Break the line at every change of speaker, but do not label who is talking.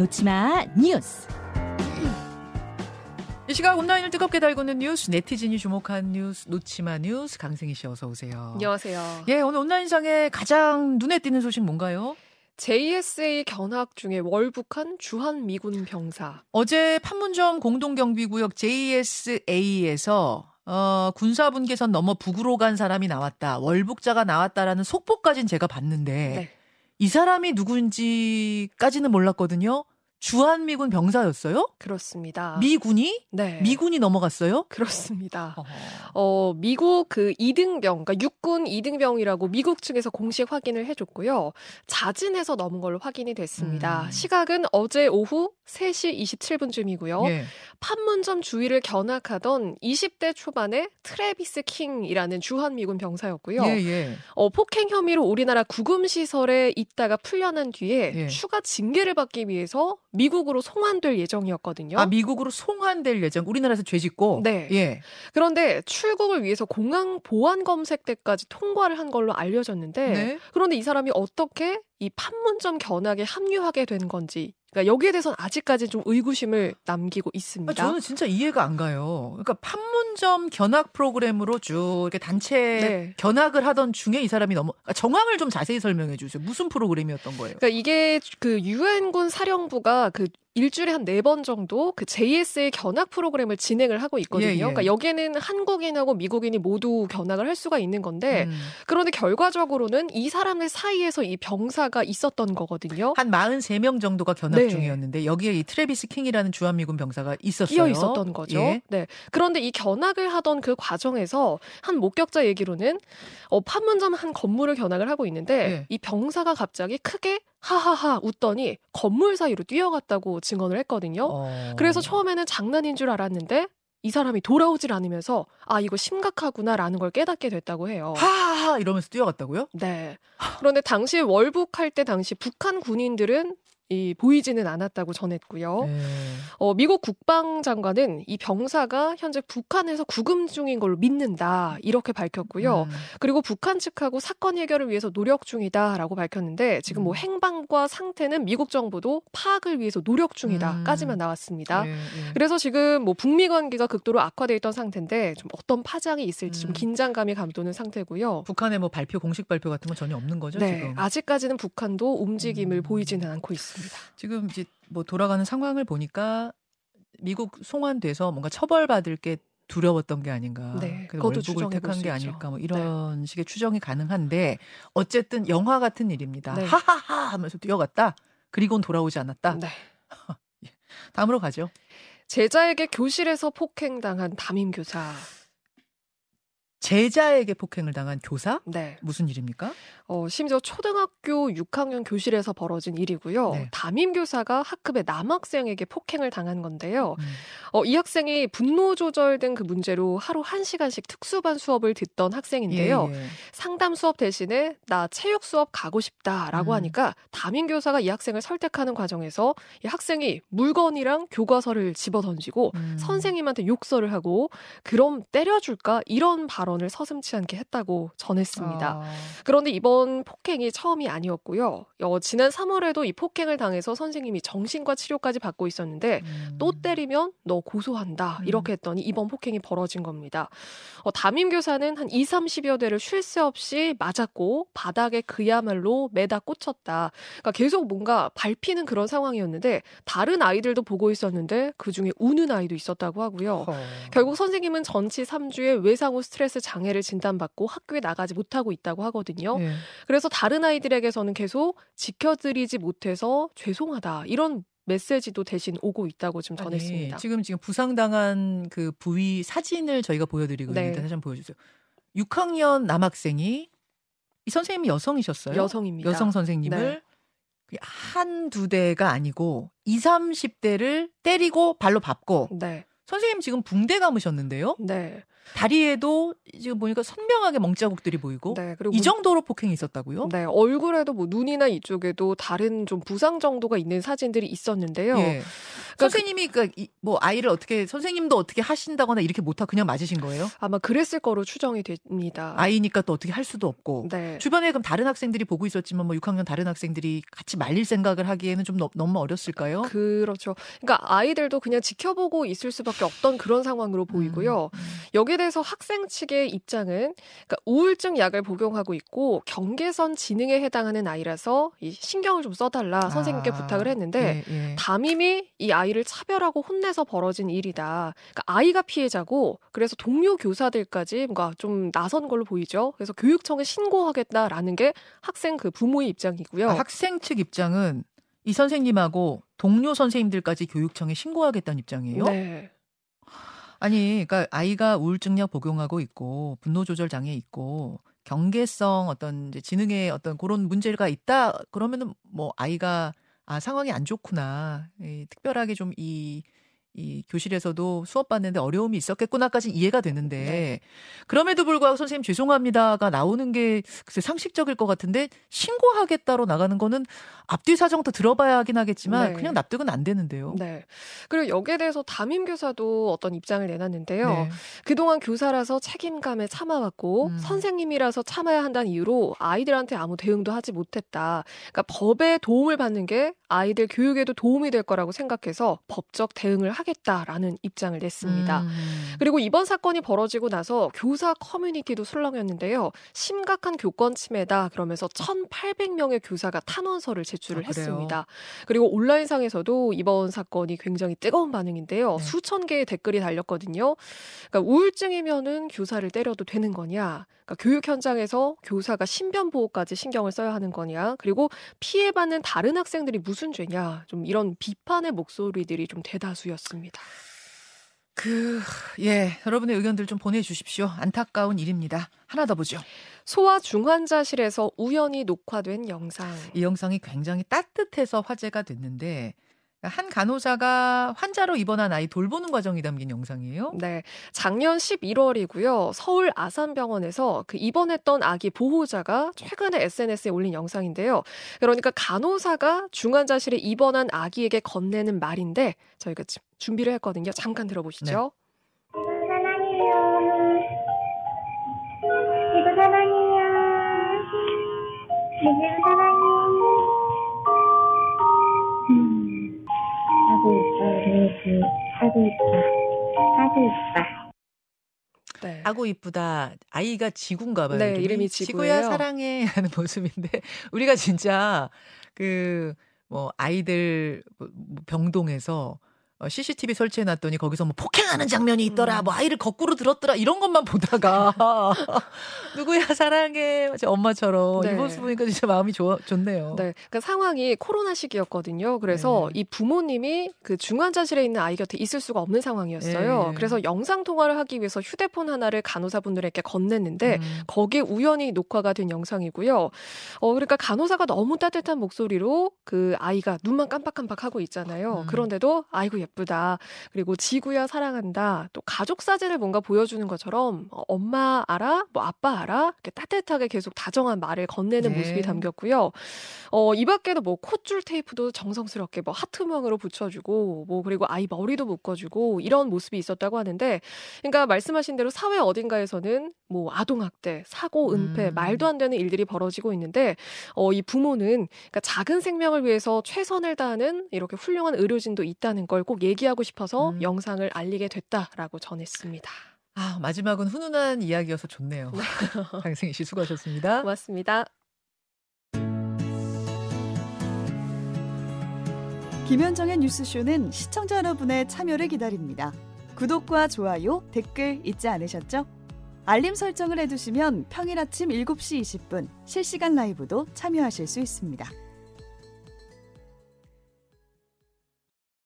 놓치마 뉴스.
이 시각 온라인을 뜨겁게 달구는 뉴스, 네티즌이 주목한 뉴스, 놓치마 뉴스, 강승희 씨 어서 오세요.
안녕하세요.
예, 오늘 온라인상에 가장 눈에 띄는 소식 뭔가요?
JSA 견학 중에 월북한 주한 미군 병사.
어제 판문점 공동경비구역 JSA에서 어, 군사분계선 넘어 북으로 간 사람이 나왔다. 월북자가 나왔다라는 속보까지는 제가 봤는데
네.
이 사람이 누군지까지는 몰랐거든요. 주한미군 병사였어요?
그렇습니다.
미군이?
네.
미군이 넘어갔어요?
그렇습니다.
어허.
어, 미국 그 이등병, 그러니까 육군 이등병이라고 미국 측에서 공식 확인을 해줬고요. 자진해서 넘은 걸로 확인이 됐습니다.
음.
시각은 어제 오후 3시 27분쯤이고요.
예.
판문점 주위를 견학하던 20대 초반의 트래비스 킹이라는 주한미군 병사였고요.
예, 예.
어, 폭행 혐의로 우리나라 구금시설에 있다가 풀려난 뒤에
예.
추가 징계를 받기 위해서 미국으로 송환될 예정이었거든요.
아, 미국으로 송환될 예정. 우리나라에서 죄 짓고.
네.
예.
그런데 출국을 위해서 공항 보안 검색 때까지 통과를 한 걸로 알려졌는데
네.
그런데 이 사람이 어떻게 이 판문점 견학에 합류하게 된 건지 그러니까 여기에 대해서는 아직까지 좀 의구심을 남기고
아,
있습니다.
저는 진짜 이해가 안 가요. 그러니까 판문점 견학 프로그램으로 쭉 이렇게 단체
네.
견학을 하던 중에 이 사람이 넘어 아, 정황을 좀 자세히 설명해 주세요. 무슨 프로그램이었던 거예요?
그러니까 이게 그 유엔군 사령부가 그 일주일에 한 네 번 정도 그 JSA 견학 프로그램을 진행을 하고 있거든요.
예, 예.
그러니까 여기에는 한국인하고 미국인이 모두 견학을 할 수가 있는 건데
음.
그런데 결과적으로는 이 사람들 사이에서 이 병사가 있었던 거거든요.
한 43명 정도가 견학
네.
중이었는데 여기에 이 트래비스 킹이라는 주한미군 병사가 있었어요.
끼어 있었던 거죠.
예.
네. 그런데 이 견학을 하던 그 과정에서 한 목격자 얘기로는 어, 판문점 한 건물을 견학을 하고 있는데
예.
이 병사가 갑자기 크게 하하하 웃더니 건물 사이로 뛰어갔다고 증언을 했거든요.
어.
그래서 처음에는 장난인 줄 알았는데 이 사람이 돌아오질 않으면서 아 이거 심각하구나라는 걸 깨닫게 됐다고 해요.
하하 이러면서 뛰어갔다고요?
네. 그런데 당시 월북할 때 당시 북한 군인들은 이 보이지는 않았다고 전했고요.
네.
어, 미국 국방장관은 이 병사가 현재 북한에서 구금 중인 걸로 믿는다 이렇게 밝혔고요.
음.
그리고 북한 측하고 사건 해결을 위해서 노력 중이다라고 밝혔는데 지금 뭐
음.
행방과 상태는 미국 정부도 파악을 위해서 노력 중이다까지만
음.
나왔습니다.
예, 예.
그래서 지금 뭐 북미 관계가 극도로 악화돼 있던 상태인데 좀 어떤 파장이 있을지 좀
음.
긴장감이 감도는 상태고요.
북한의 뭐 발표 공식 발표 같은 건 전혀 없는 거죠
네,
지금.
아직까지는 북한도 움직임을
음.
보이지는 않고 있습니다.
지금 이제 뭐 돌아가는 상황을 보니까 미국 송환돼서 뭔가 처벌받을 게 두려웠던 게 아닌가.
네,
그래서
그것도
월북을 택한
수
게. 아닐까 뭐 이런 식의 추정이 가능한데 어쨌든 영화 같은 일입니다.
네.
하하하 하면서 뛰어갔다. 그리고는 돌아오지 않았다.
네.
다음으로 가죠.
제자에게 교실에서 폭행당한 담임 교사.
제자에게 폭행을 당한 교사?
네.
무슨 일입니까?
어, 심지어 초등학교 6학년 교실에서 벌어진 일이고요.
네.
담임 교사가 학급의 남학생에게 폭행을 당한 건데요.
음.
어, 이 학생이 분노 조절 등 그 문제로 하루 1시간씩 특수반 수업을 듣던 학생인데요.
예, 예.
상담 수업 대신에 나 체육 수업 가고 싶다라고
음.
하니까 담임 교사가 이 학생을 설득하는 과정에서 이 학생이 물건이랑 교과서를 집어 던지고
음.
선생님한테 욕설을 하고 그럼 때려줄까 이런 발언 을 서슴치 않게 했다고 전했습니다.
아,
그런데 이번 폭행이 처음이 아니었고요. 어, 지난 3월에도 이 폭행을 당해서 선생님이 정신과 치료까지 받고 있었는데
음.
또 때리면 너 고소한다
음.
이렇게 했더니 이번 폭행이 벌어진 겁니다. 어, 담임 교사는 한 2, 30여 대를 쉴 새 없이 맞았고 바닥에 그야말로 매다 꽂혔다. 그러니까 계속 뭔가 밟히는 그런 상황이었는데 다른 아이들도 보고 있었는데 그 중에 우는 아이도 있었다고 하고요.
허.
결국 선생님은 전치 3주에 외상후 스트레스 장애를 진단받고 학교에 나가지 못하고 있다고 하거든요.
예.
그래서 다른 아이들에게서는 계속 지켜드리지 못해서 죄송하다 이런 메시지도 대신 오고 있다고 지금 전했습니다.
아니, 지금 지금 부상당한 그 부위 사진을 저희가 보여드리고
네.
있는데 다시 한번 보여주세요. 6학년 남학생이 이 선생님이 여성이셨어요?
여성입니다.
여성 선생님을 한두 대가 아니고 20, 30대를 때리고 발로 밟고
네,
선생님 지금 붕대 감으셨는데요?
네.
다리에도 지금 보니까 선명하게 멍자국들이 보이고 네, 그리고 이 정도로 폭행이 있었다고요?
네, 얼굴에도 뭐 눈이나 이쪽에도 다른 좀 부상 정도가 있는 사진들이 있었는데요. 예. 그러니까
선생님이 그뭐 그러니까 아이를 어떻게 선생님도 어떻게 하신다거나 이렇게 못하 그냥 맞으신 거예요?
아마 그랬을 거로 추정이 됩니다.
아이니까 또 어떻게 할 수도 없고 네. 주변에 그럼 다른 학생들이 보고 있었지만 뭐 6학년 다른 학생들이 같이 말릴 생각을 하기에는 좀 너 무 어렸을까요?
그렇죠. 그러니까 아이들도 그냥 지켜보고 있을 수밖에 없던 그런 상황으로 보이고요. 음, 음. 여기에 대해서 학생 측의 입장은 그러니까 우울증 약을 복용하고 있고 경계선 지능에 해당하는 아이라서 이 신경을 좀 써달라 선생님께 아, 부탁을 했는데 예, 예. 담임이 이 아이를 차별하고 혼내서 벌어진 일이다. 그러니까 아이가 피해자고 그래서 동료 교사들까지 뭔가 좀 나선 걸로 보이죠. 그래서 교육청에 신고하겠다라는 게 학생 그 부모의 입장이고요.
아, 학생 측 입장은 이 선생님하고 동료 선생님들까지 교육청에 신고하겠다는 입장이에요? 네. 아니, 그러니까 아이가 우울증약 복용하고 있고 분노 조절 장애 있고 경계성 어떤 이제 지능에 어떤 그런 문제가 있다 그러면은 뭐 아이가 아 상황이 안 좋구나. 이, 특별하게 좀 이 이 교실에서도 수업 받는데 어려움이 있었겠구나까지 이해가 되는데 네. 그럼에도 불구하고 선생님 죄송합니다가 나오는 게 글쎄 상식적일 것 같은데 신고하겠다로 나가는 거는 앞뒤 사정 도 들어봐야 하긴 하겠지만 네. 그냥 납득은 안 되는데요.
네. 그리고 여기에 대해서 담임 교사도 어떤 입장을 내놨는데요. 네. 그동안 교사라서 책임감에 참아왔고 음. 선생님이라서 참아야 한다는 이유로 아이들한테 아무 대응도 하지 못했다. 그러니까 법의 도움을 받는 게 아이들 교육에도 도움이 될 거라고 생각해서 법적 대응을 하겠다라는 입장을 냈습니다. 음. 그리고 이번 사건이 벌어지고 나서 교사 커뮤니티도 술렁였는데요. 심각한 교권 침해다 그러면서 1,800명의 교사가 탄원서를 제출을 아, 했습니다. 그리고 온라인상에서도 이번 사건이 굉장히 뜨거운 반응인데요. 네. 수천 개의 댓글이 달렸거든요. 그러니까 우울증이면은 교사를 때려도 되는 거냐? 그러니까 교육 현장에서 교사가 신변 보호까지 신경을 써야 하는 거냐? 그리고 피해받는 다른 학생들이 무슨 죄냐? 좀 이런 비판의 목소리들이 좀 대다수였습니다.
그, 예, 여러분의 의견들 좀 보내주십시오. 안타까운 일입니다. 하나 더 보죠.
소아 중환자실에서 우연히 녹화된 영상.
이 영상이 굉장히 따뜻해서 화제가 됐는데, 한 간호사가 환자로 입원한 아이 돌보는 과정이 담긴 영상이에요?
네. 작년 11월이고요. 서울 아산병원에서 그 입원했던 아기 보호자가 최근에 SNS에 올린 영상인데요. 그러니까 간호사가 중환자실에 입원한 아기에게 건네는 말인데 저희가 준비를 했거든요. 잠깐 들어보시죠. 네. 사랑해요. 이거 사랑해요. 이거 사랑해요.
하고 있어. 하고 있다. 하고 있다. 네. 아고 이쁘다. 아이가 지구인가 봐요.
네, 이름이, 지구예요.
지구야 사랑해 하는 모습인데 우리가 진짜 그 뭐 아이들 뭐 병동에서 어, CCTV 설치해 놨더니 거기서 뭐 폭행하는 장면이 있더라. 음. 뭐 아이를 거꾸로 들었더라. 이런 것만 보다가 누구야 사랑해. 엄마처럼 네. 이 모습 보니까 진짜 마음이 좋, 좋네요.
네. 그러니까 상황이 코로나 시기였거든요. 그래서 네. 이 부모님이 그 중환자실에 있는 아이 곁에 있을 수가 없는 상황이었어요. 네. 그래서 영상 통화를 하기 위해서 휴대폰 하나를 간호사분들에게 건넸는데 음. 거기에 우연히 녹화가 된 영상이고요. 어 그러니까 간호사가 너무 따뜻한 목소리로 그 아이가 눈만 깜빡깜빡 하고 있잖아요. 음. 그런데도 아이고 예 쁘다. 그리고 지구야 사랑한다. 또 가족 사진을 뭔가 보여주는 것처럼 어, 엄마 알아? 뭐 아빠 알아? 이렇게 따뜻하게 계속 다정한 말을 건네는 네. 모습이 담겼고요. 어, 이 밖에도 뭐 콧줄 테이프도 정성스럽게 뭐 하트 모양으로 붙여주고 뭐 그리고 아이 머리도 묶어주고 이런 모습이 있었다고 하는데 그러니까 말씀하신 대로 사회 어딘가에서는 뭐 아동학대, 사고, 은폐, 음. 말도 안 되는 일들이 벌어지고 있는데 어, 이 부모는 그러니까 작은 생명을 위해서 최선을 다하는 이렇게 훌륭한 의료진도 있다는 걸 꼭 얘기하고 싶어서 음. 영상을 알리게 됐다라고 전했습니다.
아, 마지막은 훈훈한 이야기여서 좋네요. 장승희 씨 수고하셨습니다.
고맙습니다.
김현정의 뉴스쇼는 시청자 여러분의 참여를 기다립니다. 구독과 좋아요, 댓글 잊지 않으셨죠? 알림 설정을 해두시면 평일 아침 7시 20분 실시간 라이브도 참여하실 수 있습니다.